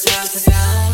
Just us round